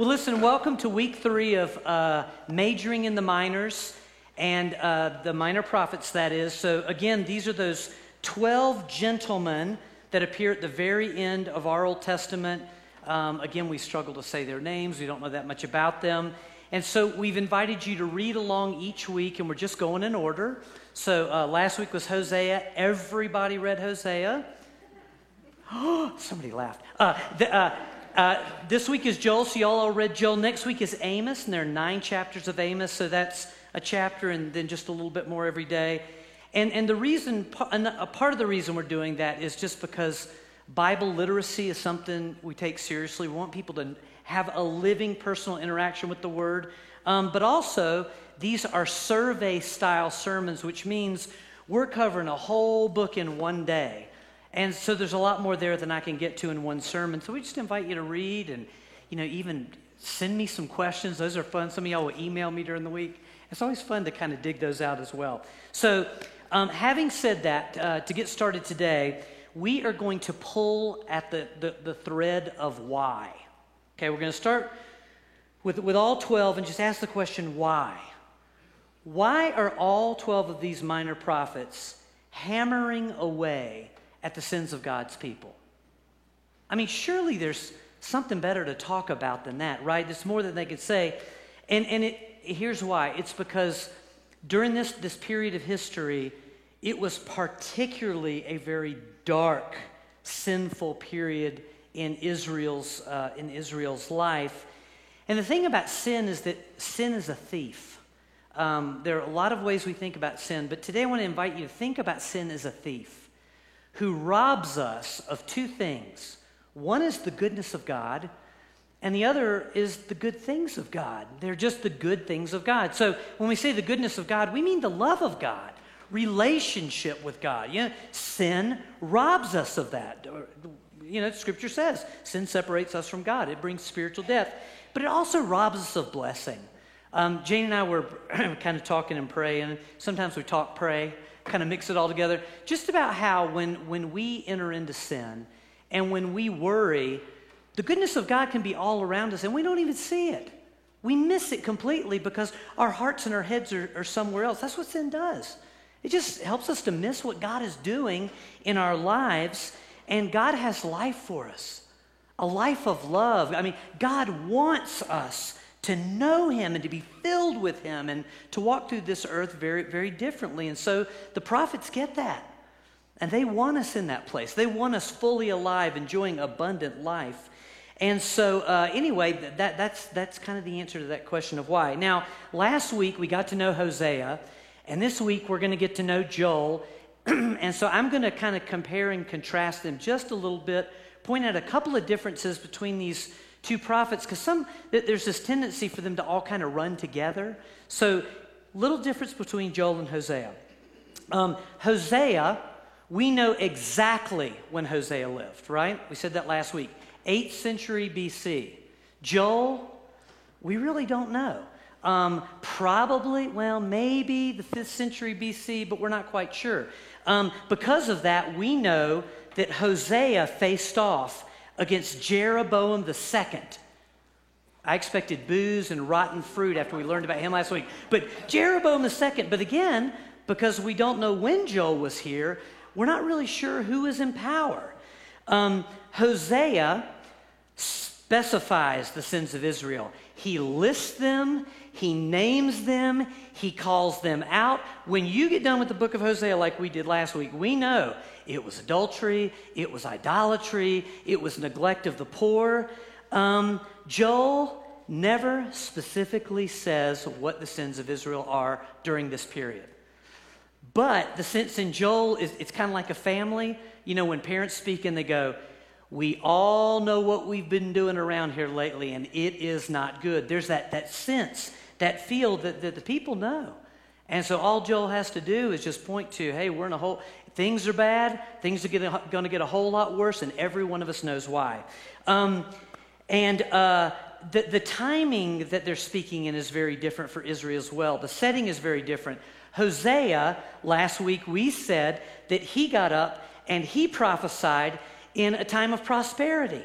Well, listen, welcome to week three of uh, majoring in the minors and uh, the minor prophets, that is. So, again, these are those 12 gentlemen that appear at the very end of our Old Testament. Um, again, we struggle to say their names, we don't know that much about them. And so, we've invited you to read along each week, and we're just going in order. So, uh, last week was Hosea. Everybody read Hosea. Somebody laughed. Uh, the, uh, this week is Joel, so y'all all read Joel. Next week is Amos, and there are nine chapters of Amos, so that's a chapter and then just a little bit more every day. And, and the reason, a part of the reason we're doing that is just because Bible literacy is something we take seriously. We want people to have a living personal interaction with the Word. Um, but also, these are survey style sermons, which means we're covering a whole book in one day. And so there's a lot more there than I can get to in one sermon. So we just invite you to read and, you know, even send me some questions. Those are fun. Some of y'all will email me during the week. It's always fun to kind of dig those out as well. So, um, having said that, uh, to get started today, we are going to pull at the, the, the thread of why. Okay, we're going to start with, with all 12 and just ask the question why? Why are all 12 of these minor prophets hammering away at the sins of God's people. I mean, surely there's something better to talk about than that, right? It's more than they could say. And, and it, here's why it's because during this, this period of history, it was particularly a very dark, sinful period in Israel's, uh, in Israel's life. And the thing about sin is that sin is a thief. Um, there are a lot of ways we think about sin, but today I want to invite you to think about sin as a thief who robs us of two things. One is the goodness of God, and the other is the good things of God. They're just the good things of God. So when we say the goodness of God, we mean the love of God, relationship with God. You know, sin robs us of that. You know, Scripture says sin separates us from God, it brings spiritual death, but it also robs us of blessing. Um, Jane and I were kind of talking and praying. Sometimes we talk, pray kind of mix it all together. Just about how when, when we enter into sin and when we worry, the goodness of God can be all around us and we don't even see it. We miss it completely because our hearts and our heads are, are somewhere else. That's what sin does. It just helps us to miss what God is doing in our lives. And God has life for us a life of love. I mean, God wants us to know him and to be filled with him and to walk through this earth very, very differently. And so the prophets get that. And they want us in that place. They want us fully alive, enjoying abundant life. And so, uh, anyway, that, that's, that's kind of the answer to that question of why. Now, last week we got to know Hosea, and this week we're going to get to know Joel. and so I'm going to kind of compare and contrast them just a little bit, point out a couple of differences between these two prophets because some there's this tendency for them to all kind of run together. So, little difference between Joel and Hosea. Um, Hosea, we know exactly when Hosea lived, right? We said that last week. 8th century BC. Joel, we really don't know. Um, probably, well, maybe the 5th century BC, but we're not quite sure. Um, because of that, we know that Hosea faced off against Jeroboam the second. I expected boos and rotten fruit after we learned about him last week. But Jeroboam the second, but again, because we don't know when Joel was here, we're not really sure who is in power. Um, Hosea specifies the sins of Israel. He lists them, he names them, he calls them out. When you get done with the book of Hosea, like we did last week, we know it was adultery, it was idolatry, it was neglect of the poor. Um, Joel never specifically says what the sins of Israel are during this period. But the sense in Joel is it's kind of like a family. You know, when parents speak and they go, we all know what we've been doing around here lately, and it is not good. There's that, that sense, that feel that, that the people know. And so all Joel has to do is just point to, hey, we're in a hole, things are bad, things are going to get a whole lot worse, and every one of us knows why. Um, and uh, the, the timing that they're speaking in is very different for Israel as well. The setting is very different. Hosea, last week we said that he got up and he prophesied in a time of prosperity,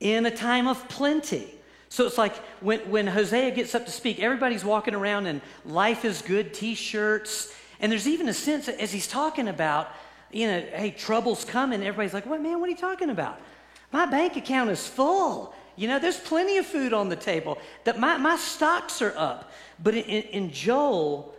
in a time of plenty. So it's like when, when Hosea gets up to speak, everybody's walking around in life is good t shirts. And there's even a sense as he's talking about, you know, hey, trouble's coming. Everybody's like, what, man, what are you talking about? My bank account is full. You know, there's plenty of food on the table. That my, my stocks are up. But in, in Joel,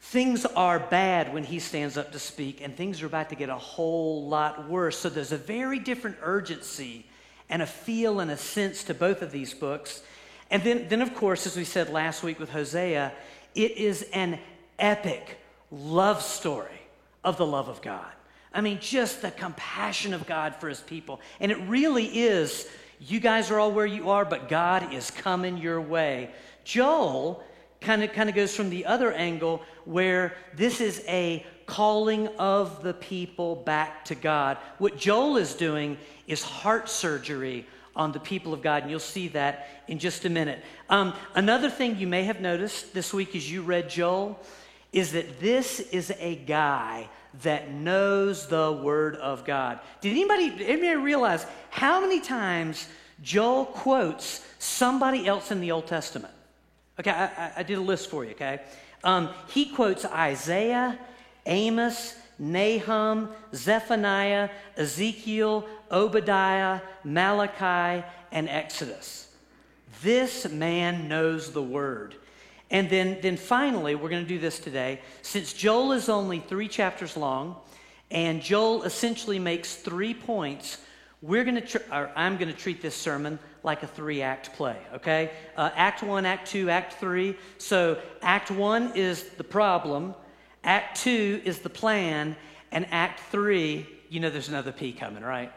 things are bad when he stands up to speak, and things are about to get a whole lot worse. So there's a very different urgency and a feel and a sense to both of these books. And then, then, of course, as we said last week with Hosea, it is an epic love story of the love of God. I mean, just the compassion of God for his people. And it really is, you guys are all where you are, but God is coming your way. Joel kind of kind of goes from the other angle where this is a calling of the people back to God. What Joel is doing is heart surgery on the people of God, and you'll see that in just a minute. Um, another thing you may have noticed this week as you read Joel is that this is a guy that knows the Word of God. Did anybody, anybody realize how many times Joel quotes somebody else in the Old Testament? Okay, I, I did a list for you, okay? Um, he quotes Isaiah, Amos, Nahum, Zephaniah, Ezekiel, Obadiah, Malachi, and Exodus. This man knows the word. And then, then finally, we're going to do this today. Since Joel is only three chapters long, and Joel essentially makes three points, we're going to, tr- I'm going to treat this sermon like a three act play, okay? Uh, act one, act two, act three. So, act one is the problem, act two is the plan, and act three, you know there's another P coming, right?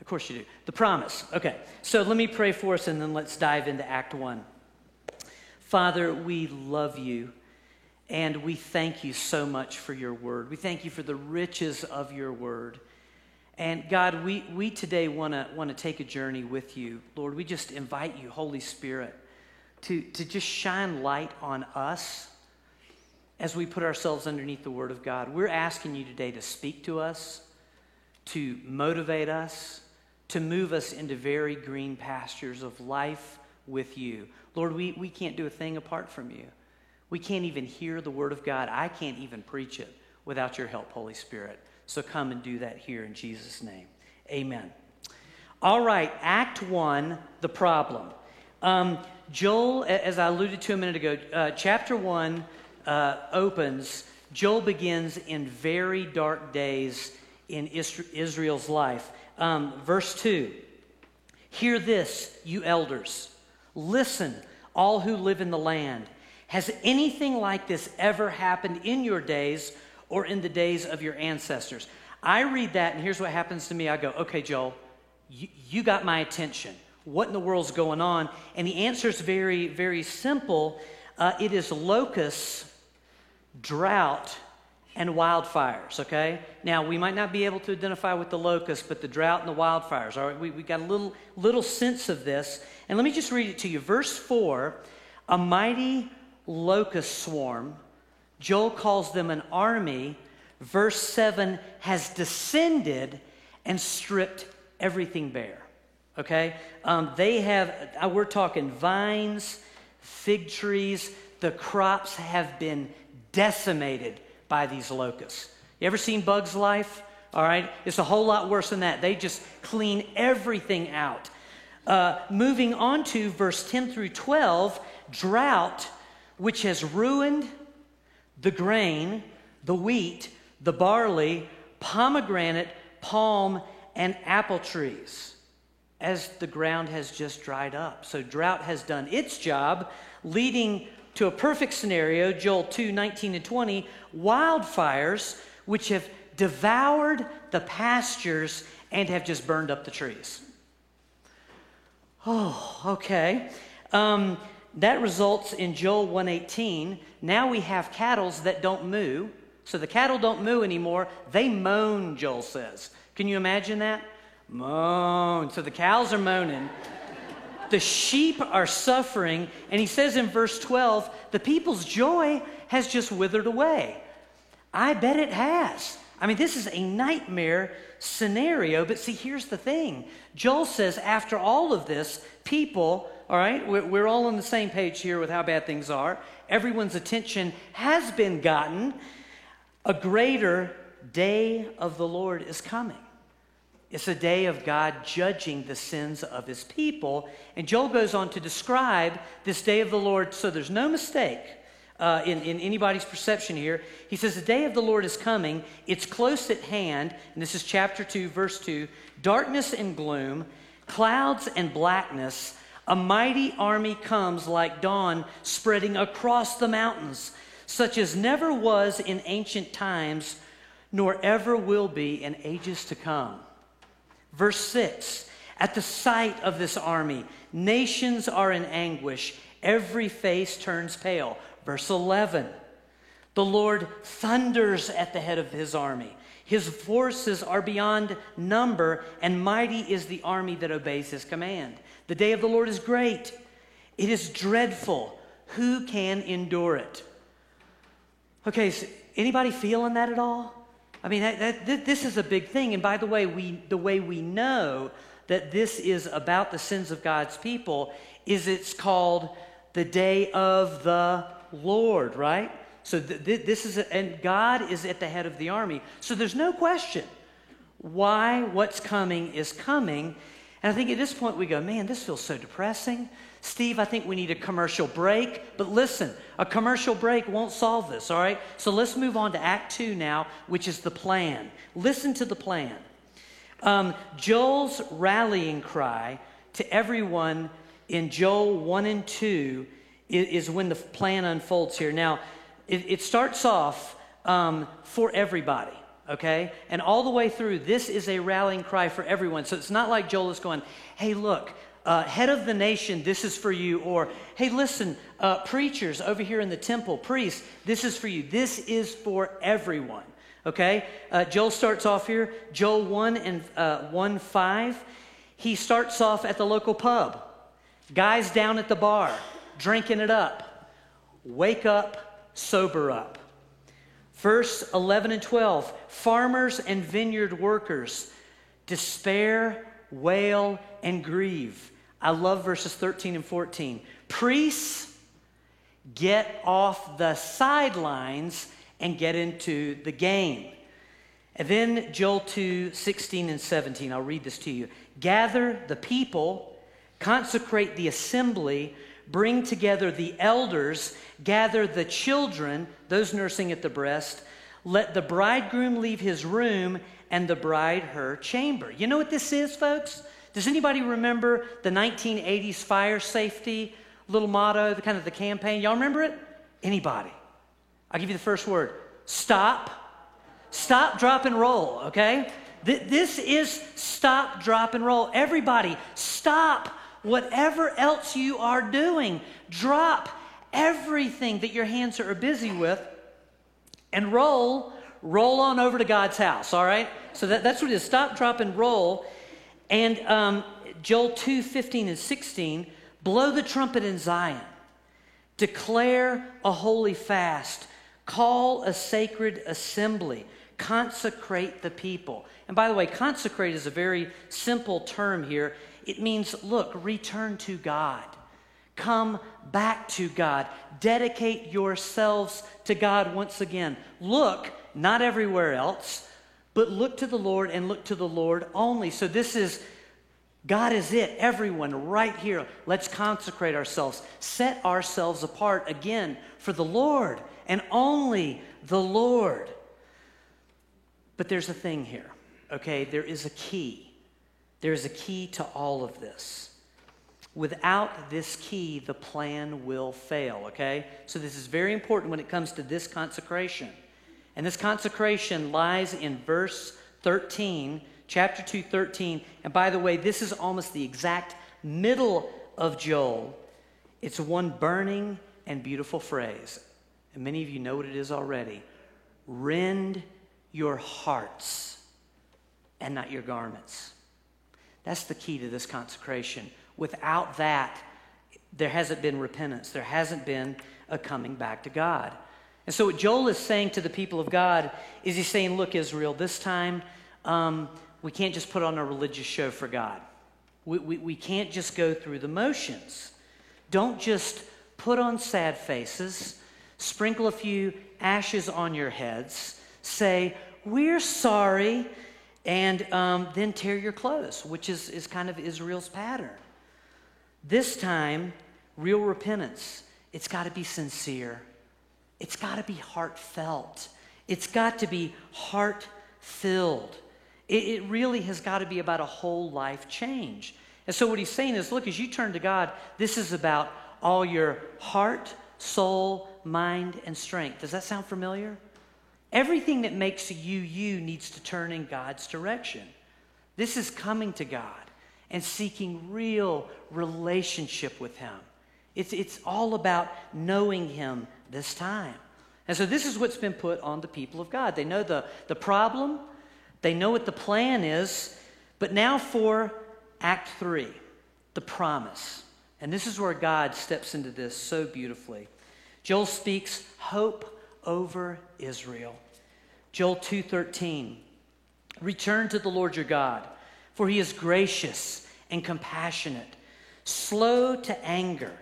Of course you do. The promise. Okay, so let me pray for us and then let's dive into act one. Father, we love you and we thank you so much for your word. We thank you for the riches of your word. And God, we, we today want to want to take a journey with you. Lord, we just invite you, Holy Spirit, to, to just shine light on us as we put ourselves underneath the Word of God. We're asking you today to speak to us, to motivate us, to move us into very green pastures of life with you. Lord, we, we can't do a thing apart from you. We can't even hear the Word of God. I can't even preach it without your help, Holy Spirit. So come and do that here in Jesus' name. Amen. All right, Act One, the problem. Um, Joel, as I alluded to a minute ago, uh, chapter one uh, opens. Joel begins in very dark days in Israel's life. Um, verse 2 Hear this, you elders. Listen, all who live in the land. Has anything like this ever happened in your days or in the days of your ancestors. I read that, and here's what happens to me. I go, okay, Joel, you, you got my attention. What in the world's going on? And the answer is very, very simple. Uh, it is locusts, drought, and wildfires, okay? Now, we might not be able to identify with the locusts, but the drought and the wildfires, all right? We, we got a little, little sense of this. And let me just read it to you. Verse 4 A mighty locust swarm Joel calls them an army. Verse 7 has descended and stripped everything bare. Okay? Um, they have, uh, we're talking vines, fig trees. The crops have been decimated by these locusts. You ever seen Bugs Life? All right? It's a whole lot worse than that. They just clean everything out. Uh, moving on to verse 10 through 12 drought, which has ruined the grain, the wheat, the barley, pomegranate, palm, and apple trees as the ground has just dried up. So drought has done its job, leading to a perfect scenario, Joel 2 19 and 20, wildfires which have devoured the pastures and have just burned up the trees. Oh, okay. Um, that results in Joel 118. Now we have cattle that don't moo. So the cattle don't moo anymore. They moan, Joel says. Can you imagine that? Moan. So the cows are moaning. The sheep are suffering. And he says in verse 12, the people's joy has just withered away. I bet it has. I mean, this is a nightmare scenario. But see, here's the thing Joel says, after all of this, people, all right, we're all on the same page here with how bad things are. Everyone's attention has been gotten. A greater day of the Lord is coming. It's a day of God judging the sins of his people. And Joel goes on to describe this day of the Lord so there's no mistake uh, in, in anybody's perception here. He says, The day of the Lord is coming, it's close at hand. And this is chapter 2, verse 2 darkness and gloom, clouds and blackness. A mighty army comes like dawn spreading across the mountains, such as never was in ancient times, nor ever will be in ages to come. Verse 6 At the sight of this army, nations are in anguish, every face turns pale. Verse 11 The Lord thunders at the head of his army. His forces are beyond number, and mighty is the army that obeys his command. The day of the Lord is great, it is dreadful. Who can endure it? Okay, so anybody feeling that at all? I mean, that, that, this is a big thing. And by the way, we, the way we know that this is about the sins of God's people is it's called the day of the Lord, right? So th- th- this is, a, and God is at the head of the army. So there's no question why what's coming is coming. And I think at this point we go, man, this feels so depressing. Steve, I think we need a commercial break. But listen, a commercial break won't solve this, all right? So let's move on to Act Two now, which is the plan. Listen to the plan. Um, Joel's rallying cry to everyone in Joel 1 and 2 is, is when the plan unfolds here. Now, it, it starts off um, for everybody okay? And all the way through, this is a rallying cry for everyone. So it's not like Joel is going, hey, look, uh, head of the nation, this is for you. Or, hey, listen, uh, preachers over here in the temple, priests, this is for you. This is for everyone. Okay? Uh, Joel starts off here, Joel 1 and uh, 1 5. He starts off at the local pub. Guys down at the bar, drinking it up. Wake up, sober up. Verse 11 and 12 farmers and vineyard workers, despair, wail, and grieve. I love verses 13 and 14. Priests, get off the sidelines and get into the game. And then Joel 2 16 and 17. I'll read this to you. Gather the people, consecrate the assembly, bring together the elders, gather the children, those nursing at the breast. Let the bridegroom leave his room and the bride her chamber. You know what this is, folks? Does anybody remember the 1980s fire safety little motto, the kind of the campaign? Y'all remember it? Anybody? I'll give you the first word. Stop. Stop, drop, and roll, okay? This is stop, drop, and roll. Everybody, stop whatever else you are doing. Drop everything that your hands are busy with and roll, roll on over to God's house, all right? So that, that's what it is. Stop, drop, and roll. And um, Joel 2 15 and 16 blow the trumpet in Zion, declare a holy fast, call a sacred assembly, consecrate the people. And by the way, consecrate is a very simple term here. It means, look, return to God. Come back to God. Dedicate yourselves to God once again. Look, not everywhere else, but look to the Lord and look to the Lord only. So this is God is it, everyone right here. Let's consecrate ourselves, set ourselves apart again for the Lord and only the Lord. But there's a thing here, okay? There is a key. There is a key to all of this. Without this key, the plan will fail, okay? So this is very important when it comes to this consecration. And this consecration lies in verse 13, chapter 2, 13. And by the way, this is almost the exact middle of Joel. It's one burning and beautiful phrase. And many of you know what it is already. Rend your hearts and not your garments. That's the key to this consecration. Without that, there hasn't been repentance. There hasn't been a coming back to God. And so, what Joel is saying to the people of God is he's saying, Look, Israel, this time um, we can't just put on a religious show for God. We, we, we can't just go through the motions. Don't just put on sad faces, sprinkle a few ashes on your heads, say, We're sorry, and um, then tear your clothes, which is, is kind of Israel's pattern. This time, real repentance, it's got to be sincere. It's got to be heartfelt. It's got to be heart filled. It, it, really has got to be about a whole life change. And so, what he's saying is look, as you turn to God, this is about all your heart, soul, mind, and strength. Does that sound familiar? Everything that makes you you needs to turn in God's direction. This is coming to God and seeking real relationship with Him. It's, it's all about knowing Him this time. And so this is what's been put on the people of God. They know the, the problem, they know what the plan is, but now for Act 3, the promise. And this is where God steps into this so beautifully. Joel speaks hope over Israel. Joel 2:13 Return to the Lord your God, for he is gracious and compassionate, slow to anger,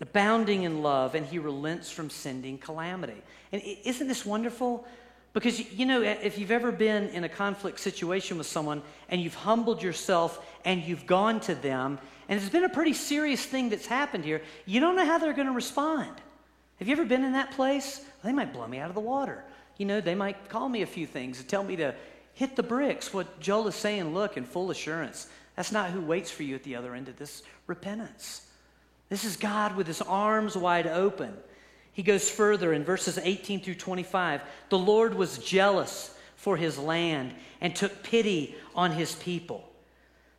abounding in love, and he relents from sending calamity. And isn't this wonderful? Because, you know, if you've ever been in a conflict situation with someone and you've humbled yourself and you've gone to them, and it's been a pretty serious thing that's happened here, you don't know how they're going to respond. Have you ever been in that place? They might blow me out of the water. You know, they might call me a few things and tell me to hit the bricks. What Joel is saying, look, in full assurance, that's not who waits for you at the other end of this repentance. This is God with his arms wide open. He goes further in verses 18 through 25. The Lord was jealous for his land and took pity on his people.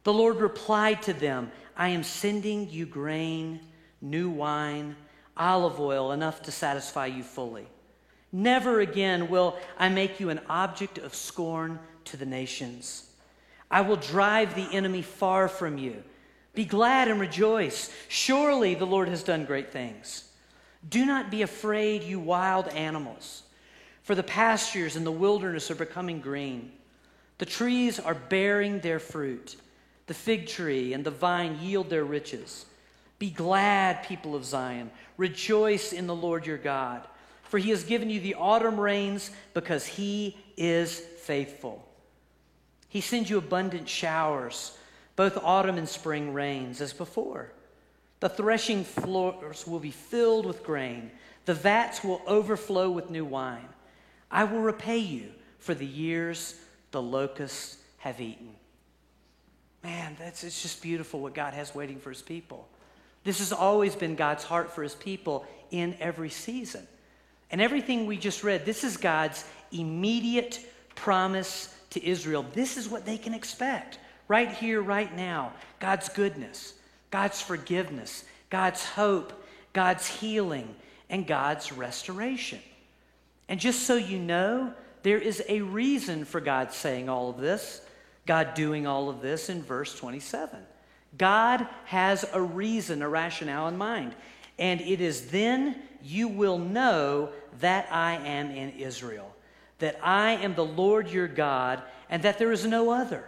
The Lord replied to them, I am sending you grain, new wine, olive oil, enough to satisfy you fully. Never again will I make you an object of scorn to the nations. I will drive the enemy far from you. Be glad and rejoice. Surely the Lord has done great things. Do not be afraid, you wild animals, for the pastures and the wilderness are becoming green. The trees are bearing their fruit. The fig tree and the vine yield their riches. Be glad, people of Zion. Rejoice in the Lord your God, for he has given you the autumn rains because he is faithful. He sends you abundant showers, both autumn and spring rains, as before. The threshing floors will be filled with grain, the vats will overflow with new wine. I will repay you for the years the locusts have eaten. Man, that's it's just beautiful what God has waiting for his people. This has always been God's heart for his people in every season. And everything we just read, this is God's immediate promise to Israel. This is what they can expect right here, right now God's goodness, God's forgiveness, God's hope, God's healing, and God's restoration. And just so you know, there is a reason for God saying all of this, God doing all of this in verse 27. God has a reason, a rationale in mind. And it is then you will know that I am in Israel that I am the Lord your God, and that there is no other.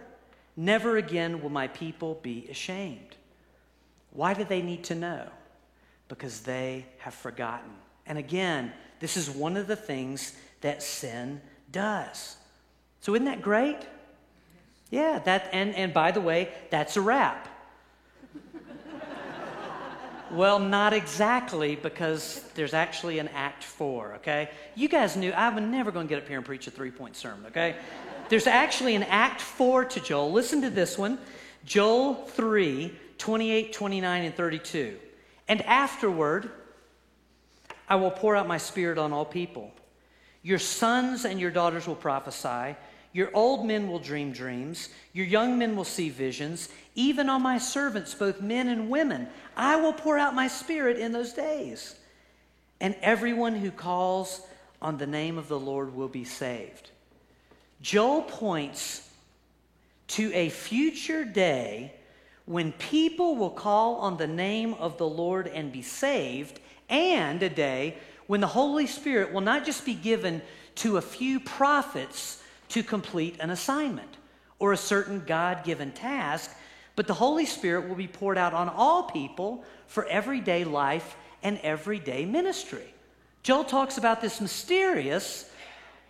Never again will my people be ashamed. Why do they need to know? Because they have forgotten. And again, this is one of the things that sin does. So isn't that great? Yeah, that and, and by the way, that's a wrap. Well, not exactly, because there's actually an act four, okay? You guys knew I was never going to get up here and preach a three point sermon, okay? There's actually an act four to Joel. Listen to this one Joel 3 28, 29, and 32. And afterward, I will pour out my spirit on all people. Your sons and your daughters will prophesy. Your old men will dream dreams. Your young men will see visions. Even on my servants, both men and women, I will pour out my spirit in those days. And everyone who calls on the name of the Lord will be saved. Joel points to a future day when people will call on the name of the Lord and be saved, and a day when the Holy Spirit will not just be given to a few prophets to complete an assignment or a certain God given task, but the Holy Spirit will be poured out on all people for everyday life and everyday ministry. Joel talks about this mysterious,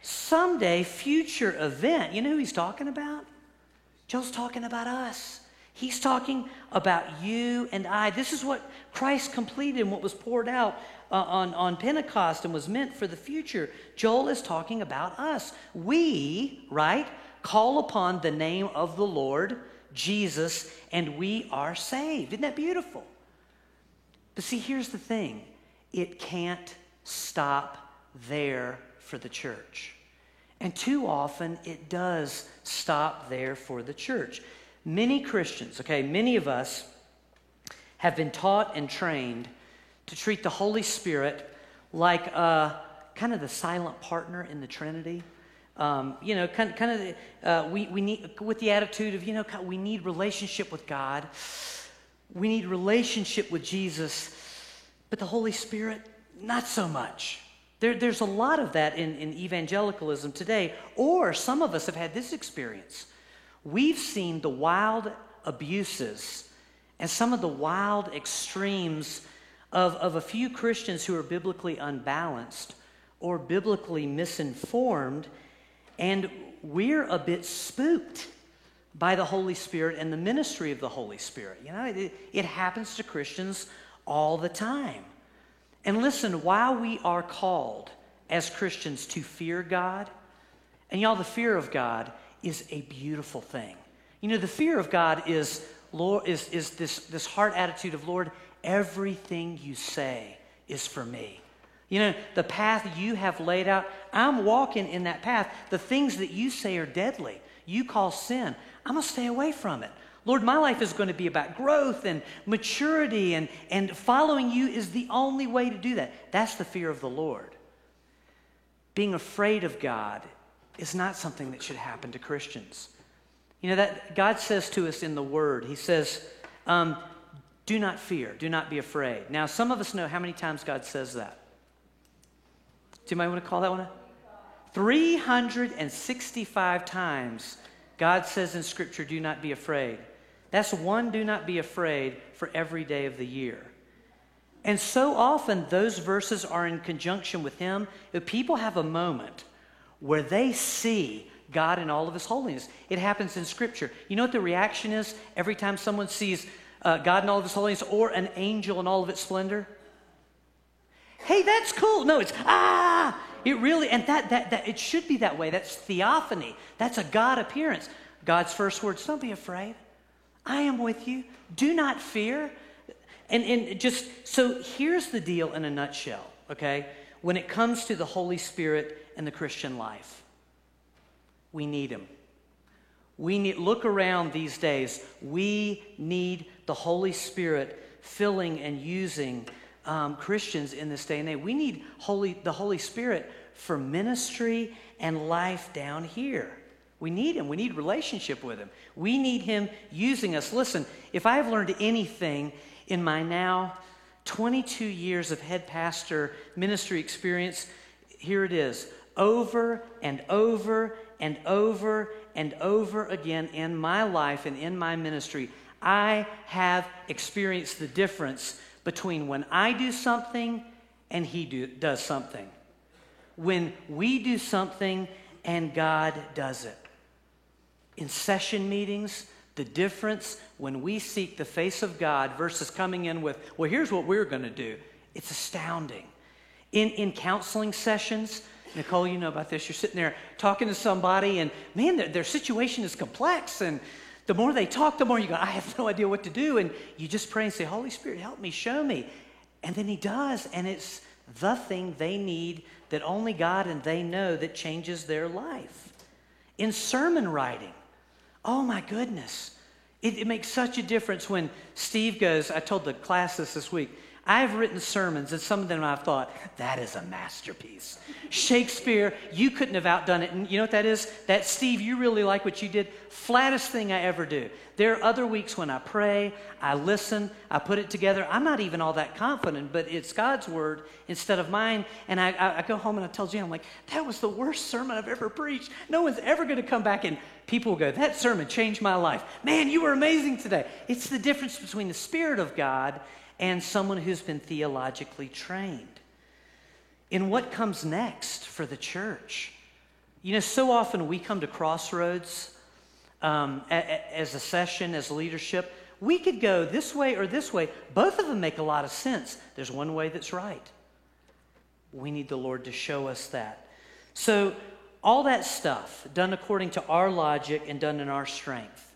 someday future event. You know who he's talking about? Joel's talking about us. He's talking about you and I. This is what Christ completed and what was poured out uh, on, on Pentecost and was meant for the future. Joel is talking about us. We, right, call upon the name of the Lord, Jesus, and we are saved. Isn't that beautiful? But see, here's the thing it can't stop there for the church. And too often it does stop there for the church. Many Christians, okay, many of us have been taught and trained to treat the Holy Spirit like uh, kind of the silent partner in the Trinity. Um, you know, kind, kind of, uh, we, we need, with the attitude of, you know, we need relationship with God. We need relationship with Jesus. But the Holy Spirit, not so much. There, there's a lot of that in, in evangelicalism today. Or some of us have had this experience. We've seen the wild abuses and some of the wild extremes of, of a few Christians who are biblically unbalanced or biblically misinformed, and we're a bit spooked by the Holy Spirit and the ministry of the Holy Spirit. You know, it, it happens to Christians all the time. And listen, while we are called as Christians to fear God, and y'all, the fear of God is a beautiful thing. You know, the fear of God is, Lord, is, is this, this heart attitude of, Lord, everything you say is for me. You know, the path you have laid out, I'm walking in that path. The things that you say are deadly, you call sin, I'm going to stay away from it. Lord, my life is going to be about growth and maturity, and, and following you is the only way to do that. That's the fear of the Lord. Being afraid of God is not something that should happen to Christians. You know, that God says to us in the Word, He says, um, Do not fear, do not be afraid. Now, some of us know how many times God says that. Do you might want to call that one? 365 times God says in Scripture, Do not be afraid. That's one do not be afraid for every day of the year. And so often those verses are in conjunction with him. If people have a moment where they see God in all of his holiness, it happens in Scripture. You know what the reaction is every time someone sees uh, God in all of his holiness or an angel in all of its splendor? Hey, that's cool. No, it's ah. It really, and that, that, that, it should be that way. That's theophany. That's a God appearance. God's first words, don't be afraid. I am with you. Do not fear. And, and just so here's the deal in a nutshell, okay? When it comes to the Holy Spirit and the Christian life, we need Him. We need, look around these days. We need the Holy Spirit filling and using um, Christians in this day and age. We need Holy, the Holy Spirit for ministry and life down here. We need him. We need relationship with him. We need him using us. Listen, if I have learned anything in my now 22 years of head pastor ministry experience, here it is. Over and over and over and over again in my life and in my ministry, I have experienced the difference between when I do something and he do, does something. When we do something and God does it in session meetings, the difference when we seek the face of God versus coming in with, well, here's what we're going to do, it's astounding. In, in counseling sessions, Nicole, you know about this. You're sitting there talking to somebody, and man, their, their situation is complex. And the more they talk, the more you go, I have no idea what to do. And you just pray and say, Holy Spirit, help me, show me. And then He does. And it's the thing they need that only God and they know that changes their life. In sermon writing, Oh my goodness. It, it, makes such a difference when Steve goes. I told the class this this week. I've written sermons, and some of them I've thought, that is a masterpiece. Shakespeare, you couldn't have outdone it. And you know what that is? That, Steve, you really like what you did. Flattest thing I ever do. There are other weeks when I pray, I listen, I put it together. I'm not even all that confident, but it's God's word instead of mine. And I, I, I go home and I tell Jan, I'm like, that was the worst sermon I've ever preached. No one's ever going to come back and people will go, that sermon changed my life. Man, you were amazing today. It's the difference between the Spirit of God and someone who's been theologically trained. In what comes next for the church? You know, so often we come to crossroads um, as a session, as leadership. We could go this way or this way. Both of them make a lot of sense. There's one way that's right. We need the Lord to show us that. So, all that stuff done according to our logic and done in our strength,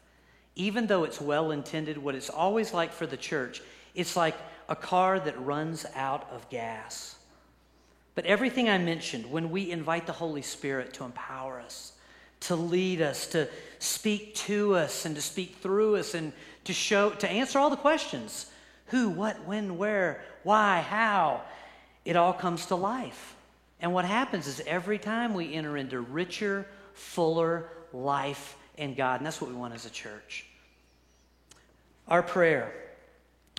even though it's well intended, what it's always like for the church it's like a car that runs out of gas. But everything I mentioned, when we invite the Holy Spirit to empower us, to lead us, to speak to us, and to speak through us, and to show, to answer all the questions who, what, when, where, why, how it all comes to life. And what happens is every time we enter into richer, fuller life in God, and that's what we want as a church. Our prayer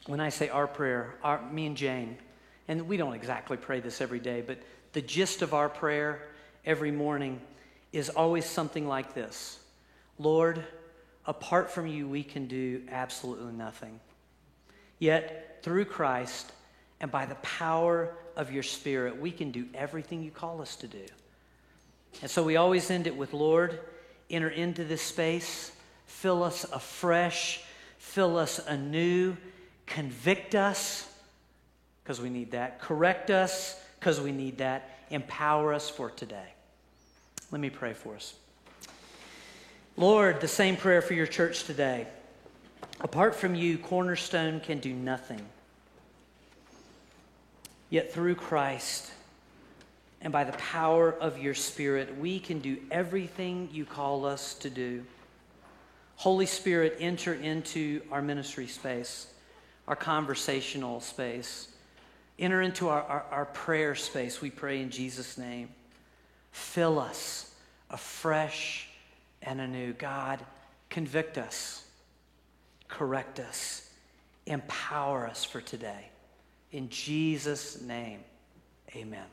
when I say our prayer, our, me and Jane, and we don't exactly pray this every day, but the gist of our prayer every morning is always something like this Lord, apart from you, we can do absolutely nothing. Yet, through Christ and by the power of your Spirit, we can do everything you call us to do. And so we always end it with Lord, enter into this space, fill us afresh, fill us anew convict us, because we need that, correct us, because we need that, empower us for today. Let me pray for us. Lord, the same prayer for your church today. Apart from you, Cornerstone can do nothing. Yet through Christ and by the power of your Spirit, we can do everything you call us to do. Holy Spirit, enter into our ministry space our conversational space. Enter into our, our, our, prayer space, we pray in Jesus' name. Fill us afresh and anew. God, convict us, correct us, empower us for today. In Jesus' name, amen.